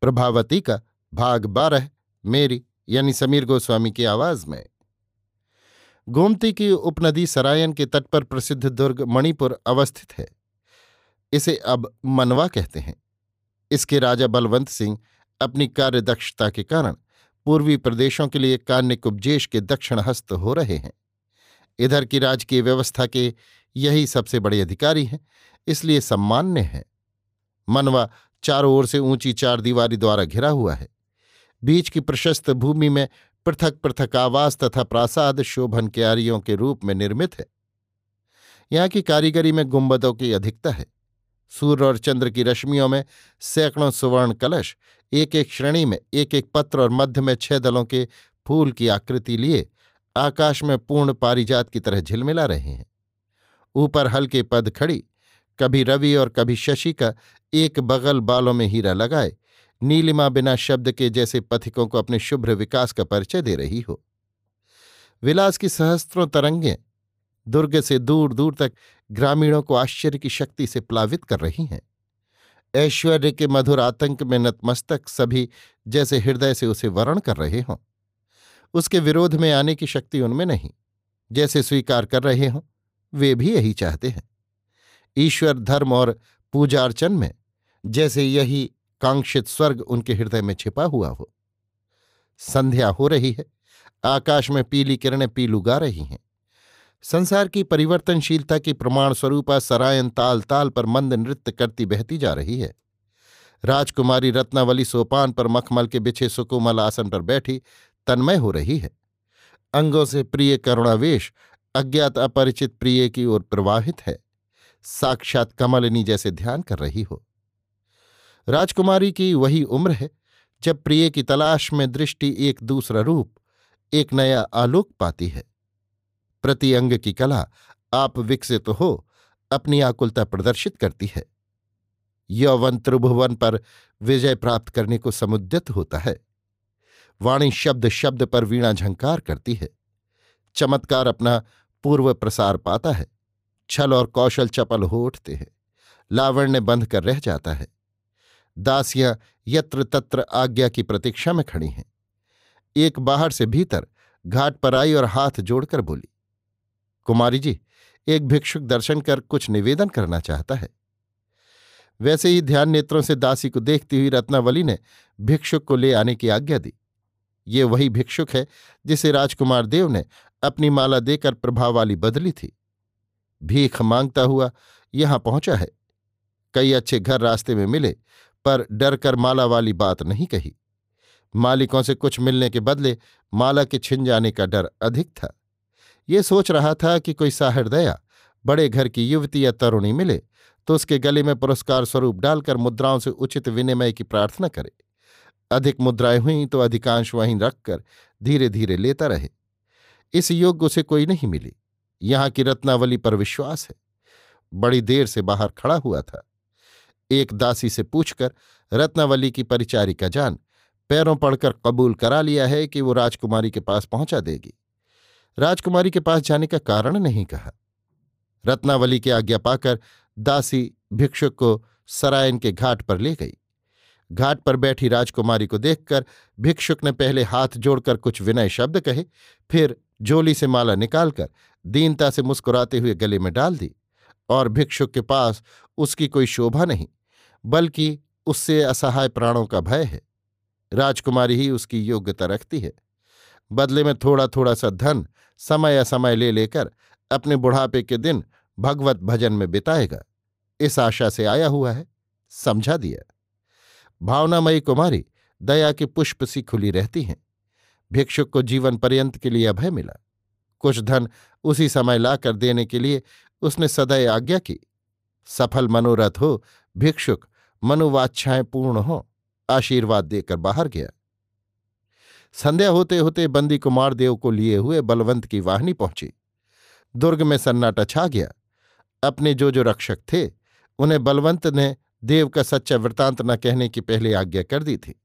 प्रभावती का भाग बारह, मेरी यानी समीर गोस्वामी की आवाज़ में। गोमती की उपनदी सरायन के तट पर प्रसिद्ध दुर्ग मणिपुर अवस्थित है। इसे अब मनवा कहते हैं। इसके राजा बलवंत सिंह अपनी कार्यदक्षता के कारण पूर्वी प्रदेशों के लिए कान्यकुब्जेश के दक्षिण हस्त हो रहे हैं। इधर की राजकीय व्यवस्था के यही सबसे बड़े अधिकारी हैं, इसलिए सम्मान्य है। मनवा चारों ओर से ऊँची चार दीवारी द्वारा घिरा हुआ है। बीच की प्रशस्त भूमि में पृथक पृथक आवास तथा प्रासाद शोभन क्यारियों के रूप में निर्मित है। यहाँ की कारीगरी में गुंबदों की अधिकता है। सूर्य और चंद्र की रश्मियों में सैकड़ों सुवर्ण कलश एक एक श्रेणी में एक एक पत्र और मध्य में छह दलों के फूल की आकृति लिए आकाश में पूर्ण पारिजात की तरह झिलमिला रहे हैं। ऊपर हल्के पद खड़ी कभी रवि और कभी शशि का एक बगल बालों में हीरा लगाए, नीलिमा बिना शब्द के जैसे पथिकों को अपने शुभ्र विकास का परिचय दे रही हो। विलास की सहस्त्रों तरंगें दुर्ग से दूर दूर तक ग्रामीणों को आश्चर्य की शक्ति से प्लावित कर रही हैं। ऐश्वर्य के मधुर आतंक में नतमस्तक सभी जैसे हृदय से उसे वर्ण कर रहे हों। उसके विरोध में आने की शक्ति उनमें नहीं, जैसे स्वीकार कर रहे हों, वे भी यही चाहते हैं। ईश्वर, धर्म और पूजा अर्चन में, जैसे यही कांक्षित स्वर्ग उनके हृदय में छिपा हुआ हो। संध्या हो रही है, आकाश में पीली किरणें पीलू गा रही हैं। संसार की परिवर्तनशीलता की प्रमाण स्वरूपा सरायन ताल ताल पर मंद नृत्य करती बहती जा रही है। राजकुमारी रत्नावली सोपान पर मखमल के बिछे सुकुमल आसन पर बैठी तन्मय हो रही है। अंगों से प्रिय करुणावेश, अज्ञात अपरिचित प्रिय की ओर प्रवाहित है। साक्षात कमलिनी जैसे ध्यान कर रही हो। राजकुमारी की वही उम्र है, जब प्रिय की तलाश में दृष्टि एक दूसरा रूप, एक नया आलोक पाती है। प्रति अंग की कला आप विकसित तो हो, अपनी आकुलता प्रदर्शित करती है। यौवन त्रिभुवन पर विजय प्राप्त करने को समुद्यत होता है। वाणी शब्द शब्द पर वीणा झंकार करती है। चमत्कार अपना पूर्व प्रसार पाता है। छल और कौशल चपल हो उठते हैं। लावण्य बंध कर रह जाता है। दासियाँ यत्र तत्र आज्ञा की प्रतीक्षा में खड़ी हैं। एक बाहर से भीतर घाट पर आई और हाथ जोड़कर बोली, कुमारी जी, एक भिक्षुक दर्शन कर कुछ निवेदन करना चाहता है। वैसे ही ध्यान नेत्रों से दासी को देखती हुई रत्नावली ने भिक्षुक को ले आने की आज्ञा दी। ये वही भिक्षुक है जिसे राजकुमार देव ने अपनी माला देकर प्रभाव वाली बदली थी। भीख माँगता हुआ यहाँ पहुँचा है। कई अच्छे घर रास्ते में मिले, पर डर कर माला वाली बात नहीं कही। मालिकों से कुछ मिलने के बदले माला के छिन जाने का डर अधिक था। ये सोच रहा था कि कोई साहृदया बड़े घर की युवती या तरुणी मिले तो उसके गले में पुरस्कार स्वरूप डालकर मुद्राओं से उचित विनिमय की प्रार्थना करे। अधिक मुद्राएँ हुई तो अधिकांश वहीं रखकर धीरे धीरे लेता रहे। इस योग्य उसे कोई नहीं मिली। यहाँ की रत्नावली पर विश्वास है। बड़ी देर से बाहर खड़ा हुआ था। एक दासी से पूछकर, रत्नावली की परिचारिका जान, पैरों पड़कर कबूल करा लिया है कि वो राजकुमारी के पास पहुँचा देगी? राजकुमारी के पास जाने का कारण नहीं कहा। रत्नावली की आज्ञा पाकर दासी भिक्षुक को सरायन के घाट पर ले गई। घाट पर बैठी राजकुमारी को देखकर भिक्षुक ने पहले हाथ जोड़कर कुछ विनय शब्द कहे, फिर जोली से माला निकालकर दीनता से मुस्कुराते हुए गले में डाल दी और भिक्षुक के पास उसकी कोई शोभा नहीं, बल्कि उससे असहाय प्राणों का भय है। राजकुमारी ही उसकी योग्यता रखती है। बदले में थोड़ा थोड़ा सा धन समय असमय ले लेकर अपने बुढ़ापे के दिन भगवत भजन में बिताएगा। इस आशा से आया हुआ है, समझा दिया। भावनामयी कुमारी, दया की पुष्प सी खुली रहती हैं। भिक्षुक को जीवन पर्यंत के लिए अभय मिला। कुछ धन उसी समय लाकर देने के लिए उसने सदैव आज्ञा की, सफल मनोरथ हो, भिक्षुक मनोवाच्छाएँ पूर्ण हो, आशीर्वाद देकर बाहर गया। संध्या होते होते बंदी कुमार देव को लिए हुए बलवंत की वाहनी पहुँची। दुर्ग में सन्नाटा छा गया। अपने जो जो रक्षक थे, उन्हें बलवंत ने देव का सच्चा वृतांत न कहने की पहले आज्ञा कर दी थी।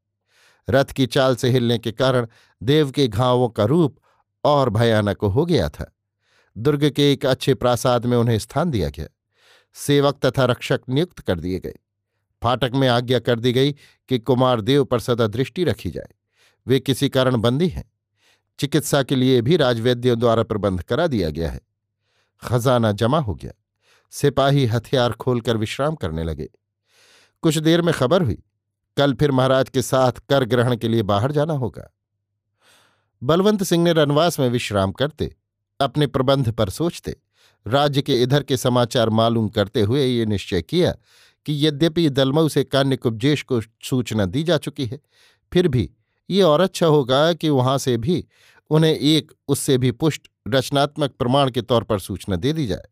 रथ की चाल से हिलने के कारण देव के घावों का रूप और भयानक हो गया था। दुर्ग के एक अच्छे प्रासाद में उन्हें स्थान दिया गया। सेवक तथा रक्षक नियुक्त कर दिए गए। फाटक में आज्ञा कर दी गई कि कुमार देव पर सदा दृष्टि रखी जाए। वे किसी कारण बंदी हैं। चिकित्सा के लिए भी राजवैद्यों द्वारा प्रबंध करा दिया गया है। खजाना जमा हो गया। सिपाही हथियार खोलकर विश्राम करने लगे। कुछ देर में खबर हुई, कल फिर महाराज के साथ कर ग्रहण के लिए बाहर जाना होगा। बलवंत सिंह ने रनवास में विश्राम करते अपने प्रबंध पर सोचते। राज्य के इधर के समाचार मालूम करते हुए ये निश्चय किया कि यद्यपि दलमऊ से कान्यकुब्जेश को सूचना दी जा चुकी है, फिर भी ये और अच्छा होगा कि वहाँ से भी उन्हें एक उससे भी पुष्ट रचनात्मक प्रमाण के तौर पर सूचना दे दी जाए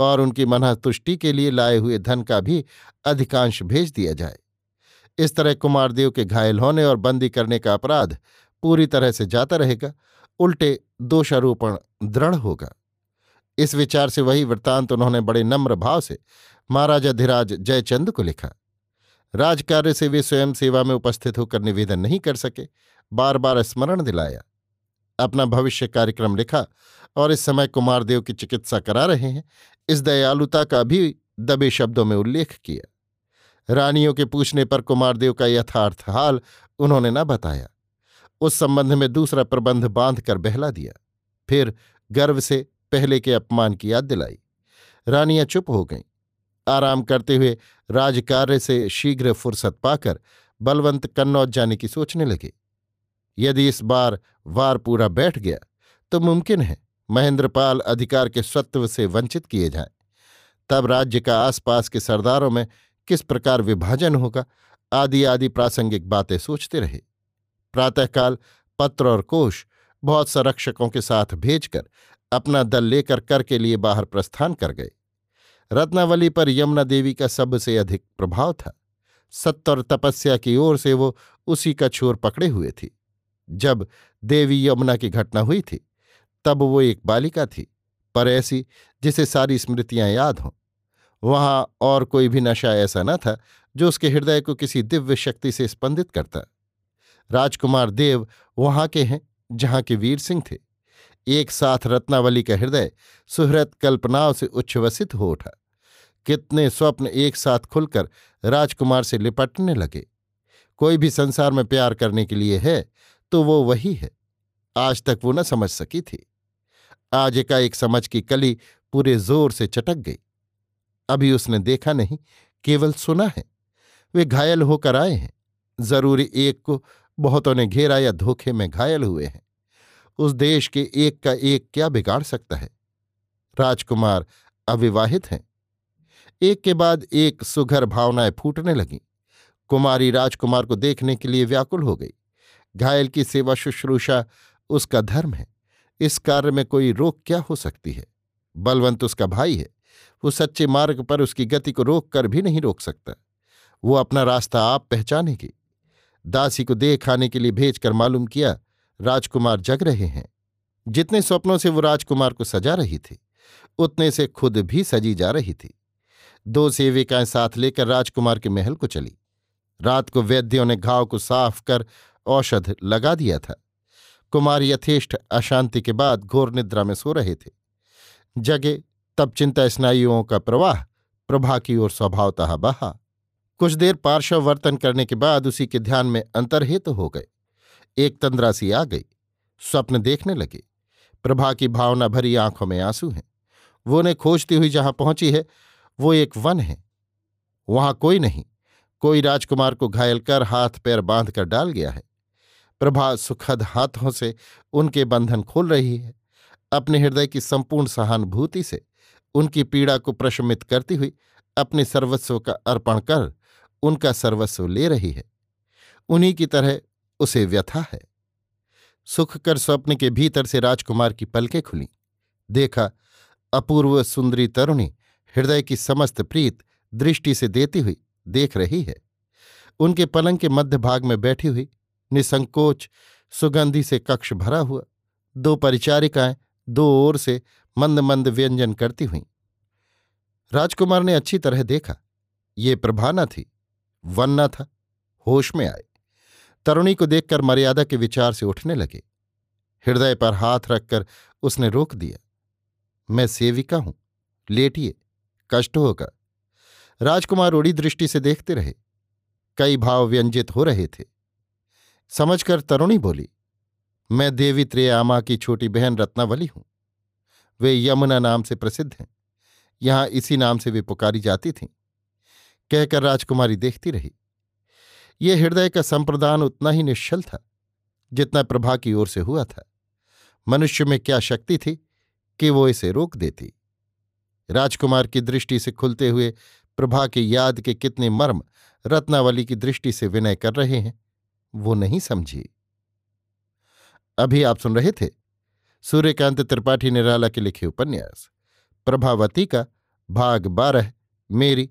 और उनकी मनः तुष्टि के लिए लाए हुए धन का भी अधिकांश भेज दिया जाए। इस तरह कुमारदेव के घायल होने और बंदी करने का अपराध पूरी तरह से जाता रहेगा, उल्टे दोषारोपण दृढ़ होगा। इस विचार से वही वृत्तांत उन्होंने बड़े नम्र भाव से महाराजा धीराज जयचंद को लिखा। राजकार्य से वे स्वयं सेवा में उपस्थित होकर निवेदन नहीं कर सके बार बार स्मरण दिलाया। अपना भविष्य कार्यक्रम लिखा और इस समय कुमारदेव की चिकित्सा करा रहे हैं, इस दयालुता का भी दबे शब्दों में उल्लेख किया। रानियों के पूछने पर कुमारदेव का यथार्थ हाल उन्होंने न बताया। उस संबंध में दूसरा प्रबंध बाँध कर बहला दिया। फिर गर्व से पहले के अपमान की याद दिलाई। रानियाँ चुप हो गईं। आराम करते हुए राजकार्य से शीघ्र फुर्सत पाकर बलवंत कन्नौज जाने की सोचने लगे। यदि इस बार वार पूरा बैठ गया तो मुमकिन है महेंद्रपाल अधिकार के स्वत्व से वंचित किए जाएँ। तब राज्य का आसपास के सरदारों में किस प्रकार विभाजन होगा आदि आदि प्रासंगिक बातें सोचते रहे। प्रातःकाल पत्र और कोष बहुत संरक्षकों के साथ भेजकर अपना दल लेकर कर के लिए बाहर प्रस्थान कर गए। रत्नावली पर यमुना देवी का सबसे अधिक प्रभाव था। सत्य और तपस्या की ओर से वो उसी का छोर पकड़े हुए थी। जब देवी यमुना की घटना हुई थी, तब वो एक बालिका थी, पर ऐसी जिसे सारी स्मृतियाँ याद हों। वहाँ और कोई भी नशा ऐसा न था जो उसके हृदय को किसी दिव्य शक्ति से स्पंदित करता। राजकुमार देव वहाँ के हैं, जहाँ के वीर सिंह थे। एक साथ रत्नावली का हृदय सुहृत कल्पनाओं से उच्छ्वसित हो उठा। कितने स्वप्न एक साथ खुलकर राजकुमार से लिपटने लगे। कोई भी संसार में प्यार करने के लिए है तो वो वही है। आज तक वो न समझ सकी थी। आज एकाएक समझ की कली पूरे ज़ोर से चटक गई। अभी उसने देखा नहीं, केवल सुना है। वे घायल होकर आए हैं। ज़रूरी एक को बहुतों ने घेरा या धोखे में घायल हुए हैं। उस देश के एक का एक क्या बिगाड़ सकता है? राजकुमार अविवाहित हैं। एक के बाद एक सुघर भावनाएँ फूटने लगीं। कुमारी राजकुमार को देखने के लिए व्याकुल हो गई। घायल की सेवा शुश्रूषा उसका धर्म है। इस कार्य में कोई रोक क्या हो सकती है? बलवंत उसका भाई है। वो सच्चे मार्ग पर उसकी गति को रोक कर भी नहीं रोक सकता। वो अपना रास्ता आप पहचानेगी। दासी को देह खाने के लिए भेजकर मालूम किया, राजकुमार जग रहे हैं। जितने स्वप्नों से वो राजकुमार को सजा रही थी, उतने से खुद भी सजी जा रही थी। दो सेविकाएँ साथ लेकर राजकुमार के महल को चली। रात को वैद्यों ने घाव को साफ़ कर औषध लगा दिया था। कुमार यथेष्ट अशांति के बाद घोर निद्रा में सो रहे थे। जगे, तब चिंता स्नायुओं का प्रवाह, प्रभा की ओर स्वभावतः बहा। कुछ देर पार्श्व वर्तन करने के बाद उसी के ध्यान में अंतर्हित हो गए। एक तंद्रासी आ गई। स्वप्न देखने लगे। प्रभा की भावना भरी आँखों में आँसू हैं। वो ने खोजती हुई जहाँ पहुँची है, वो एक वन है। वहाँ कोई नहीं। कोई राजकुमार को घायल कर हाथ पैर बाँध कर डाल गया है। प्रभा सुखद हाथों से उनके बंधन खोल रही है। अपने हृदय की संपूर्ण सहानुभूति से उनकी पीड़ा को प्रशमित करती हुई अपने सर्वस्व का अर्पण कर उनका सर्वस्व ले रही है। उन्हीं की तरह उसे व्यथा है। सुख कर स्वप्न के भीतर से राजकुमार की पलकें खुली। देखा, अपूर्व सुंदरी तरुणी हृदय की समस्त प्रीत दृष्टि से देती हुई देख रही है। उनके पलंग के मध्य भाग में बैठी हुई, निसंकोच सुगंधि से कक्ष भरा हुआ, दो परिचारिकाएँ दो ओर से मंद मंद व्यंजन करती हुई। राजकुमार ने अच्छी तरह देखा, ये प्रभा न थी। वन न था, होश में आए। तरुणी को देखकर मर्यादा के विचार से उठने लगे। हृदय पर हाथ रखकर उसने रोक दिया। मैं सेविका हूँ, लेटिए, कष्ट होगा राजकुमार उड़ी दृष्टि से देखते रहे। कई भाव व्यंजित हो रहे थे। समझकर तरुणी बोली, मैं देवी त्रेयामा की छोटी बहन रत्नावली हूँ। वे यमुना नाम से प्रसिद्ध हैं। यहाँ इसी नाम से वे पुकारी जाती थीं। कहकर राजकुमारी देखती रही। ये हृदय का संप्रदान उतना ही निश्चल था, जितना प्रभा की ओर से हुआ था। मनुष्य में क्या शक्ति थी कि वो इसे रोक देती? राजकुमार की दृष्टि से खुलते हुए प्रभा के याद के कितने मर्म रत्नावली की दृष्टि से विनय कर रहे हैं, वो नहीं समझी। अभी आप सुन रहे थे सूर्यकांत त्रिपाठी निराला के लिखे उपन्यास, प्रभावती का भाग बारह, मेरी